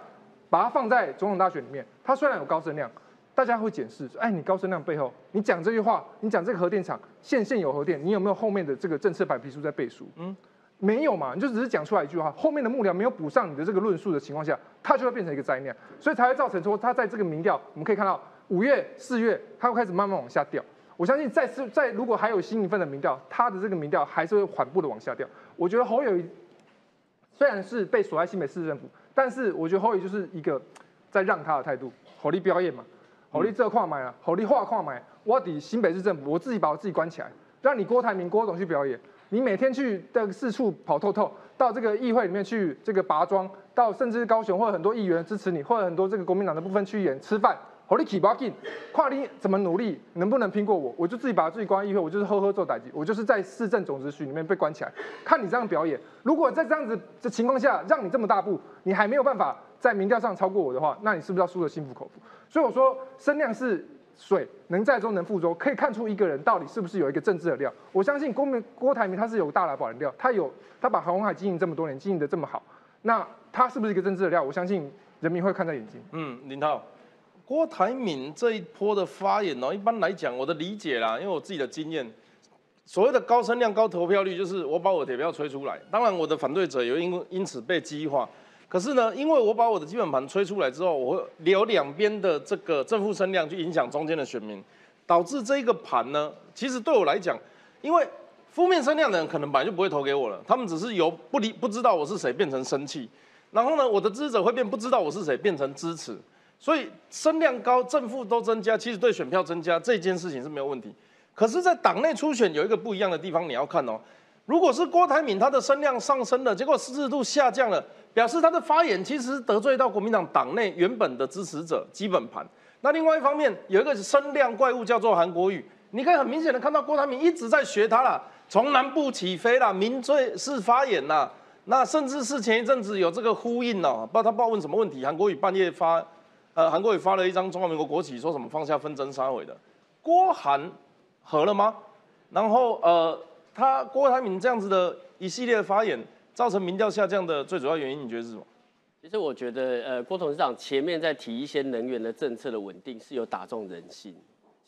把它放在总统大选里面，他虽然有高声量，大家会检视说，哎，你高声量背后，你讲这句话，你讲这个核电厂现现有核电，你有没有后面的这个政策白皮书在背书？嗯，没有嘛，你就只是讲出来一句话，后面的幕僚没有补上你的这个论述的情况下，它就会变成一个灾难，所以才会造成说，它在这个民调，我们可以看到五月、四月，它会开始慢慢往下掉。我相信再次在如果还有新一份的民调，它的这个民调还是会缓步的往下掉。我觉得侯友宜虽然是被锁在新北市政府，但是我觉得侯友就是一个在让他的态度，侯力表演嘛，侯力这跨买啊，侯力画跨买，我抵新北市政府，我自己把我自己关起来，让你郭台铭郭总去表演，你每天去的四处跑透透，到这个议会里面去这个拔庄，到甚至高雄或者很多议员支持你，或者很多这个国民党的部分去演吃饭。侯力起不要紧，跨你怎么努力，能不能拼过我？我就自己把自己关在议会，我就是呵呵做打击，我就是在市政总支局里面被关起来，看你这样表演。如果在这样子的情况下，让你这么大步，你还没有办法在民调上超过我的话，那你是不是要输得心服口服？所以我说，声量是水，能载舟能覆舟，可以看出一个人到底是不是有一个政治的料。我相信郭明郭台铭他是有大来保的料，他有他把红海经营这么多年，经营的这么好，那他是不是一个政治的料？我相信人民会看在眼睛。嗯，林涛，郭台铭这一波的发言呢，一般来讲，我的理解啦，因为我自己的经验，所谓的高声量、高投票率，就是我把我的铁票吹出来。当然，我的反对者有因因此被激化。可是呢，因为我把我的基本盘吹出来之后，我会留两边的这个正负声量去影响中间的选民，导致这一个盘呢，其实对我来讲，因为负面声量的人可能本来就不会投给我了，他们只是由不理不知道我是谁变成生气，然后呢，我的支持者会变不知道我是谁变成支持。所以声量高，正负都增加，其实对选票增加这件事情是没有问题。可是，在党内初选有一个不一样的地方，你要看哦。如果是郭台铭他的声量上升了，结果支持度下降了，表示他的发言其实得罪到国民党党内原本的支持者基本盘。那另外一方面，有一个声量怪物叫做韩国瑜，你可以很明显的看到郭台铭一直在学他啦，从南部起飞啦，民粹式发言啦，那甚至是前一阵子有这个呼应哦，不知道他不知道问什么问题，韩国瑜半夜发。呃，韩国也发了一张中华民国国旗，说什么放下纷争杀回的，郭韩和了吗？然后呃，他郭台铭这样子的一系列的发言，造成民调下降的最主要原因，你觉得是什么？其实我觉得，呃，郭董事长前面在提一些能源的政策的稳定，是有打中人心。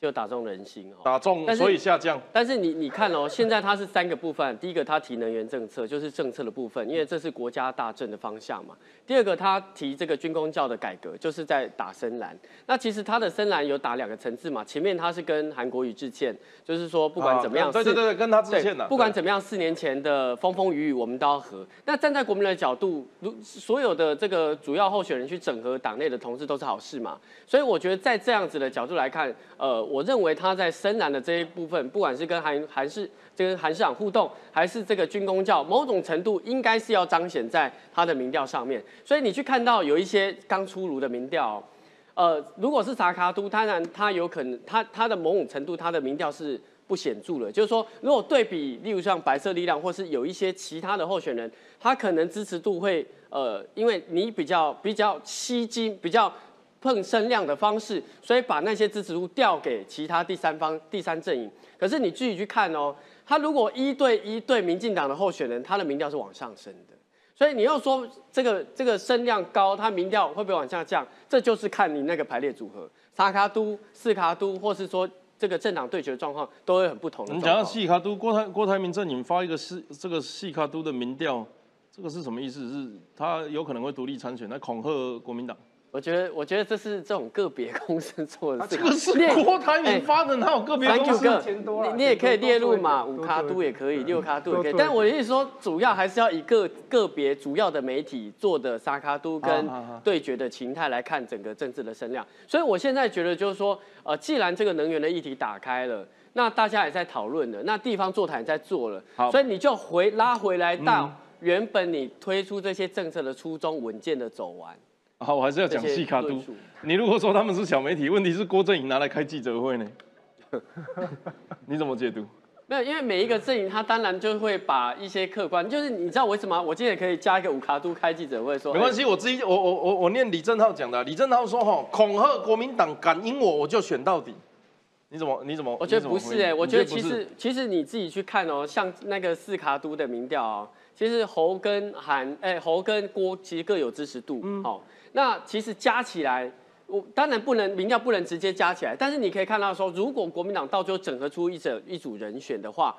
就打中人心哦，打中，所以下降。但是你你看哦，现在它是三个部分，第一个它提能源政策，就是政策的部分，因为这是国家大政的方向嘛。第二个它提这个军工教的改革，就是在打深蓝。那其实它的深蓝有打两个层次嘛，前面它是跟韩国瑜致歉，就是说不管怎么样，对对对，跟他致歉的。不管怎么样，四年前的风风雨雨我们都要和。那站在国民的角度，如所有的这个主要候选人去整合党内的同志都是好事嘛。所以我觉得在这样子的角度来看，呃。我认为他在深蓝的这一部分，不管是跟韩韩市、跟韩市长互动，还是这个军工教，某种程度应该是要彰显在他的民调上面。所以你去看到有一些刚出炉的民调，呃，如果是查卡都，当然他有可能，他他的某种程度他的民调是不显著了。就是说，如果对比，例如像白色力量，或是有一些其他的候选人，他可能支持度会，呃，因为你比较比较吸睛，比较。碰声量的方式，所以把那些支持度调给其他第三方、第三阵营。可是你自己去看哦，他如果一对一对民进党的候选人，他的民调是往上升的。所以你要说这个这个声量高，他民调会不会往下降？这就是看你那个排列组合，沙卡都、四卡都，或是说这个政党对决的状况都会很不同。你讲到细卡都，郭台郭台铭阵营发一个细这个细卡都的民调，这个是什么意思？是他有可能会独立参选，来恐吓国民党？我觉得，我觉得这是这种个别公司做的。这个是郭台铭发的，哪有个别公司？你你也可以列入嘛，五卡都也可以，六卡都也可以。但我的意思说，主要还是要以个个别主要的媒体做的沙卡都跟对决的形态来看整个政治的声量。所以我现在觉得就是说，呃，既然这个能源的议题打开了，那大家也在讨论了，那地方座谈在做了，所以你就回拉回来到原本你推出这些政策的初衷，稳健的走完。[LAUGHS] 好，我还是要讲细卡都。你如果说他们是小媒体，问题是郭正颖拿来开记者会呢？[LAUGHS] 你怎么解读？没有，因为每一个阵营，他当然就会把一些客观，就是你知道为什么？我今天也可以加一个五卡都开记者会说，没关系，我自己，我我我我念李正浩讲的，李正浩说哈，恐吓国民党敢赢我，我就选到底。你怎么你怎么？我觉得不是哎，我觉得其实其实你自己去看哦，像那个四卡都的民调哦，其实侯跟韩哎侯跟郭其实各有支持度，好。那其实加起来，我当然不能民调不能直接加起来，但是你可以看到说，如果国民党到最后整合出一整一组人选的话，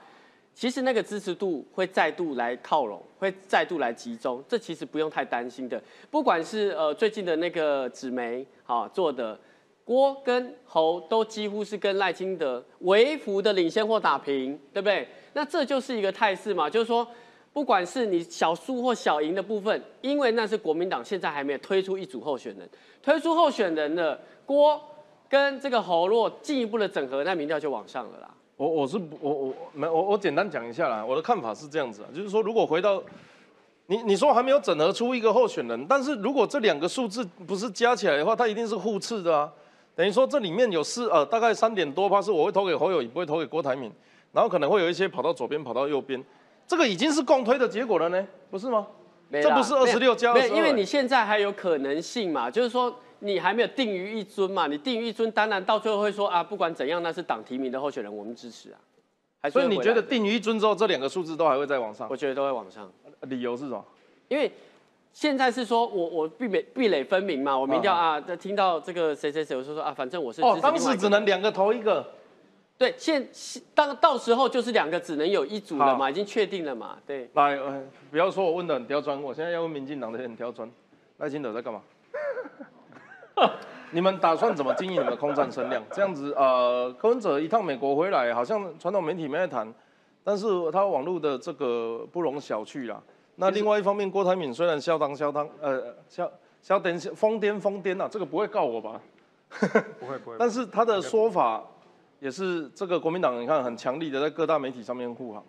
其实那个支持度会再度来靠拢，会再度来集中，这其实不用太担心的。不管是呃最近的那个纸媒啊做的，郭跟侯都几乎是跟赖清德微幅的领先或打平，对不对？那这就是一个态势嘛，就是说。不管是你小输或小赢的部分，因为那是国民党现在还没有推出一组候选人，推出候选人的郭跟这个侯若进一步的整合，那民调就往上了啦。我我是我我没我我简单讲一下啦，我的看法是这样子啊，就是说如果回到你你说还没有整合出一个候选人，但是如果这两个数字不是加起来的话，它一定是互斥的啊。等于说这里面有四呃大概三点多趴是我会投给侯友宜，不会投给郭台铭，然后可能会有一些跑到左边跑到右边。这个已经是共推的结果了呢，不是吗？这不是二十六加二十因为你现在还有可能性嘛，就是说你还没有定于一尊嘛，你定于一尊，当然到最后会说啊，不管怎样，那是党提名的候选人，我们支持啊。所以你觉得定于一尊之后，这两个数字都还会再往上？我觉得都会往上。理由是什么？因为现在是说我我壁垒壁垒分明嘛，我明调啊，听到这个谁谁谁，我说说啊，反正我是哦，当时只能两个投一个。对，现当到时候就是两个只能有一组了嘛，已经确定了嘛。对，来，不要说我问的很刁钻，我现在要问民进党的很刁钻。赖清德在干嘛？[LAUGHS] 你们打算怎么经营你们的空战声量？这样子，呃，柯文哲一趟美国回来，好像传统媒体没在谈，但是他网络的这个不容小觑啦。那另外一方面，郭台铭虽然嚣张嚣张，呃，嚣嚣癫疯癫疯癫啊，这个不会告我吧？不会不会。[LAUGHS] 但是他的说法。也是这个国民党，你看很强力的在各大媒体上面护航。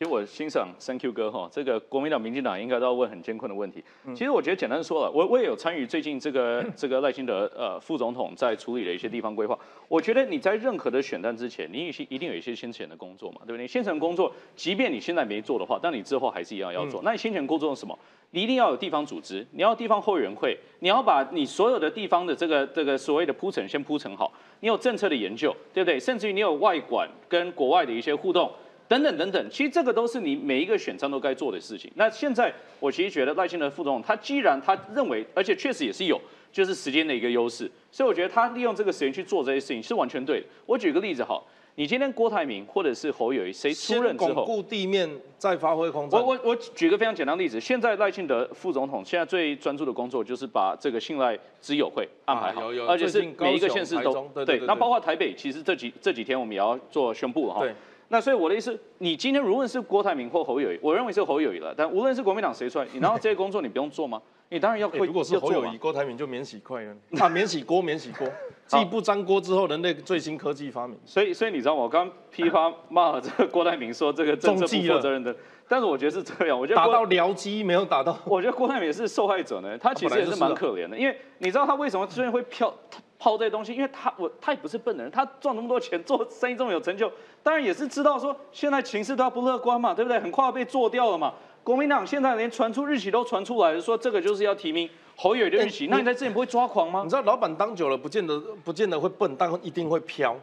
其实我欣赏 Thank you 哥哈，这个国民党、民进党应该都要问很艰困的问题。其实我觉得简单说了，我我也有参与最近这个 [COUGHS] 这个赖清德呃副总统在处理的一些地方规划。我觉得你在任何的选战之前，你有些一定有一些先前的工作嘛，对不对？先前工作，即便你现在没做的话，但你之后还是一样要做。那你先前工作是什么？你一定要有地方组织，你要地方后援会，你要把你所有的地方的这个这个所谓的铺陈先铺陈好。你有政策的研究，对不对？甚至于你有外管跟国外的一些互动。等等等等，其实这个都是你每一个选战都该做的事情。那现在我其实觉得赖清德副总统，他既然他认为，而且确实也是有，就是时间的一个优势，所以我觉得他利用这个时间去做这些事情是完全对的。我举个例子哈，你今天郭台铭或者是侯友谊谁出任之后，巩固地面再发挥空间。我我我举个非常简单的例子，现在赖清德副总统现在最专注的工作就是把这个信赖之友会安排好，而且是每一个县市都对，那包括台北，其实这几这几天我们也要做宣布哈。那所以我的意思，你今天无论是郭台铭或侯友谊，我认为是侯友谊了。但无论是国民党谁出来，你难道这些工作你不用做吗？[LAUGHS] 你当然要会。如果是侯友谊，郭台铭就免洗筷了。[LAUGHS] 啊，免洗锅，免洗锅，既不粘锅之后，人类最新科技发明。所以，所以你知道我刚批发骂了这个郭台铭，说这个政治不负责任的。[LAUGHS] 但是我觉得是这样，我觉得打到僚机没有打到。我觉得郭台铭也是受害者呢，他其实也是蛮可怜的，因为你知道他为什么最近会飘？抛这些东西，因为他我他也不是笨的人，他赚那么多钱，做生意这么有成就，当然也是知道说现在情势都要不乐观嘛，对不对？很快要被做掉了嘛。国民党现在连传出日期都传出来了，说这个就是要提名侯友宜的日期，那你在这里不会抓狂吗？你知道老板当久了，不见得不见得会笨，但一定会飘，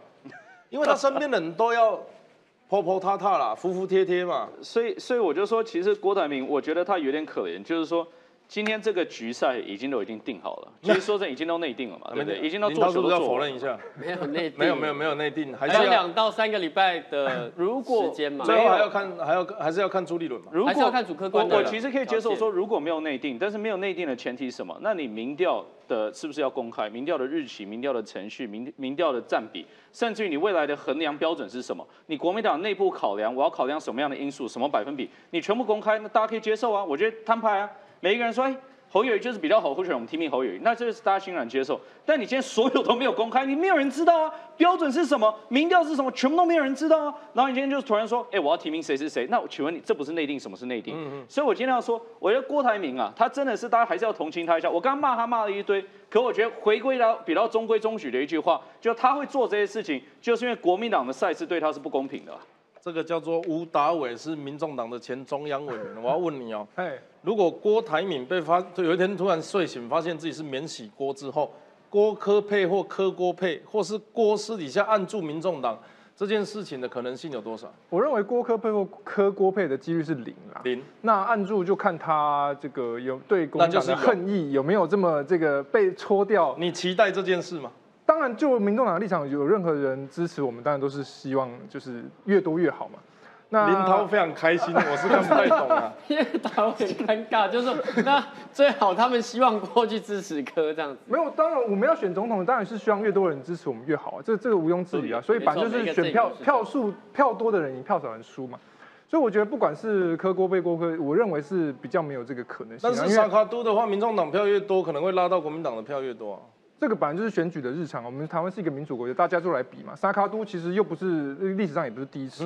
因为他身边的人都要泼泼踏踏啦，服服帖帖嘛。所以所以我就说，其实郭台铭，我觉得他有点可怜，就是说。今天这个局赛已经都已经定好了，其实说真已经都内定了嘛，对不对？已经都做球都要否认一下，没有内定，没有没有没有内定，还是两到三个礼拜的 [LAUGHS] 如果时间嘛，最后还要看还要还是要看朱立伦嘛，如果要看主客观的。我其实可以接受说如果没有内定，但是没有内定的前提是什么？那你民调的是不是要公开？民调的日期、民调的程序、民民调的占比，甚至于你未来的衡量标准是什么？你国民党内部考量，我要考量什么样的因素、什么百分比？你全部公开，那大家可以接受啊？我觉得摊牌啊，每一个人说哎。侯友谊就是比较好，或者我们提名侯友谊，那这个是大家欣然接受。但你今天所有都没有公开，你没有人知道啊，标准是什么，民调是什么，全部都没有人知道啊。然后你今天就突然说，哎，我要提名谁是谁？那我请问你这不是内定？什么是内定？嗯嗯。所以我今天要说，我觉得郭台铭啊，他真的是大家还是要同情他一下。我刚刚骂他骂了一堆，可我觉得回归到比较中规中矩的一句话，就他会做这些事情，就是因为国民党的赛事对他是不公平的。这个叫做吴达伟，是民众党的前中央委员。我要问你哦，[LAUGHS] 如果郭台铭被发，有一天突然睡醒，发现自己是免洗锅之后，郭科配或科郭配，或是郭私底下按住民众党，这件事情的可能性有多少？我认为郭科配或科郭配的几率是零啊。零。那按住就看他这个有对国民党的恨意有没有这么这个被戳掉。你期待这件事吗？当然，就民众党的立场，有任何人支持我们，当然都是希望就是越多越好嘛。那林涛非常开心，[LAUGHS] 我是看不太懂啊。因为他很尴尬，就是说那最好他们希望过去支持科这样子。没有，当然我们要选总统，当然是希望越多人支持我们越好啊，这这个毋庸置疑啊。所以反正就是选票票数票多的人赢，票少人输嘛。所以我觉得不管是科锅背郭科，我认为是比较没有这个可能性。但是沙卡都的话，民众党票越多，可能会拉到国民党的票越多啊。这个本来就是选举的日常，我们台湾是一个民主国家，大家就来比嘛。沙卡都其实又不是历史上也不是第一次，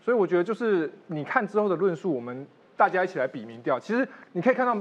所以我觉得就是你看之后的论述，我们大家一起来比民调。其实你可以看到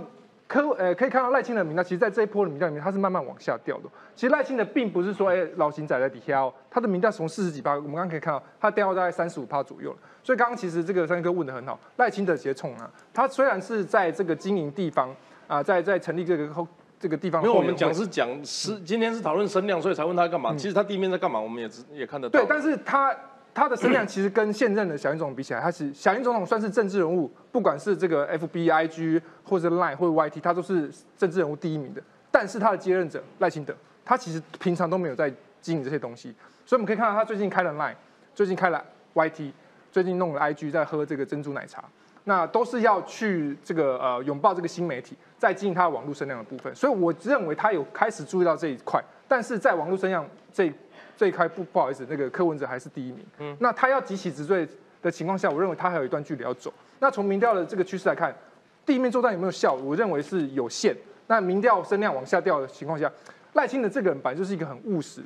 柯呃可以看到赖清德民调，其实在这一波的民调里面，它是慢慢往下掉的。其实赖清德并不是说哎老型仔在底下哦，他的民调从四十几趴，我们刚刚可以看到他掉到大概三十五趴左右了。所以刚刚其实这个三哥问的很好，赖清德直接冲啊，他虽然是在这个经营地方啊，在在成立这个后。这个地方，因为我们讲是讲是今天是讨论声量，所以才问他干嘛。其实他地面在干嘛，我们也也看得到。对，但是他他的声量其实跟现任的小英总统比起来，他是 [CLEARS THROAT] 小英总统算是政治人物，不管是这个 F B I G 或者 Line 或者 Y T，他都是政治人物第一名的。但是他的接任者赖清德，他其实平常都没有在经营这些东西，所以我们可以看到他最近开了 Line，最近开了 Y T，最近弄了 I G，在喝这个珍珠奶茶。那都是要去这个呃拥抱这个新媒体，在经营他的网络声量的部分，所以我认为他有开始注意到这一块，但是在网络声量这这一块不不好意思，那个柯文哲还是第一名。嗯，那他要急起直追的情况下，我认为他还有一段距离要走。那从民调的这个趋势来看，地面作战有没有效？我认为是有限。那民调声量往下掉的情况下，赖清德这个人本来就是一个很务实，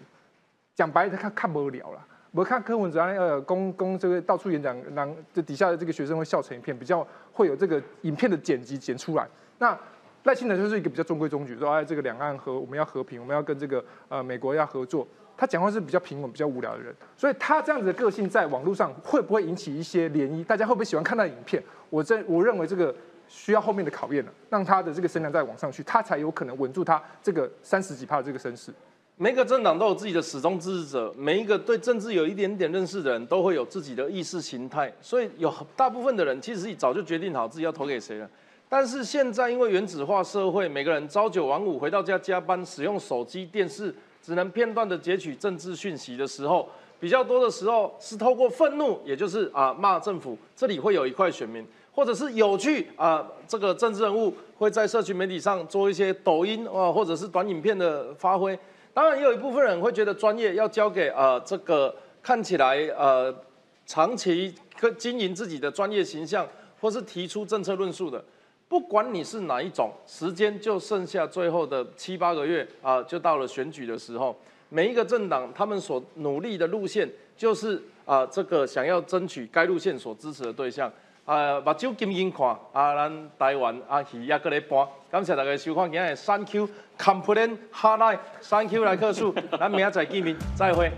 讲白他看看不了了。我看柯文哲呃公公这个到处演讲，让这底下的这个学生会笑成一片，比较会有这个影片的剪辑剪出来。那赖清德就是一个比较中规中矩，说哎这个两岸和我们要和平，我们要跟这个呃美国要合作。他讲话是比较平稳、比较无聊的人，所以他这样子的个性在网络上会不会引起一些涟漪？大家会不会喜欢看他的影片？我这我认为这个需要后面的考验了，让他的这个声量再往上去，他才有可能稳住他这个三十几趴的这个声势。每个政党都有自己的始终支持者，每一个对政治有一点点认识的人都会有自己的意识形态，所以有大部分的人其实早就决定好自己要投给谁了。但是现在因为原子化社会，每个人朝九晚五回到家加班，使用手机、电视，只能片段的截取政治讯息的时候，比较多的时候是透过愤怒，也就是啊骂政府，这里会有一块选民，或者是有趣啊这个政治人物会在社群媒体上做一些抖音啊或者是短影片的发挥。当然也有一部分人会觉得专业要交给呃这个看起来呃长期经营自己的专业形象，或是提出政策论述的。不管你是哪一种，时间就剩下最后的七八个月啊，就到了选举的时候。每一个政党他们所努力的路线，就是啊，这个想要争取该路线所支持的对象。啊，目睭金睛看啊，咱台湾啊，鱼也搁咧搬。感谢大家收看今日的 Thank you Complain Hotline，Thank you 来客数，咱明仔再见面，再会。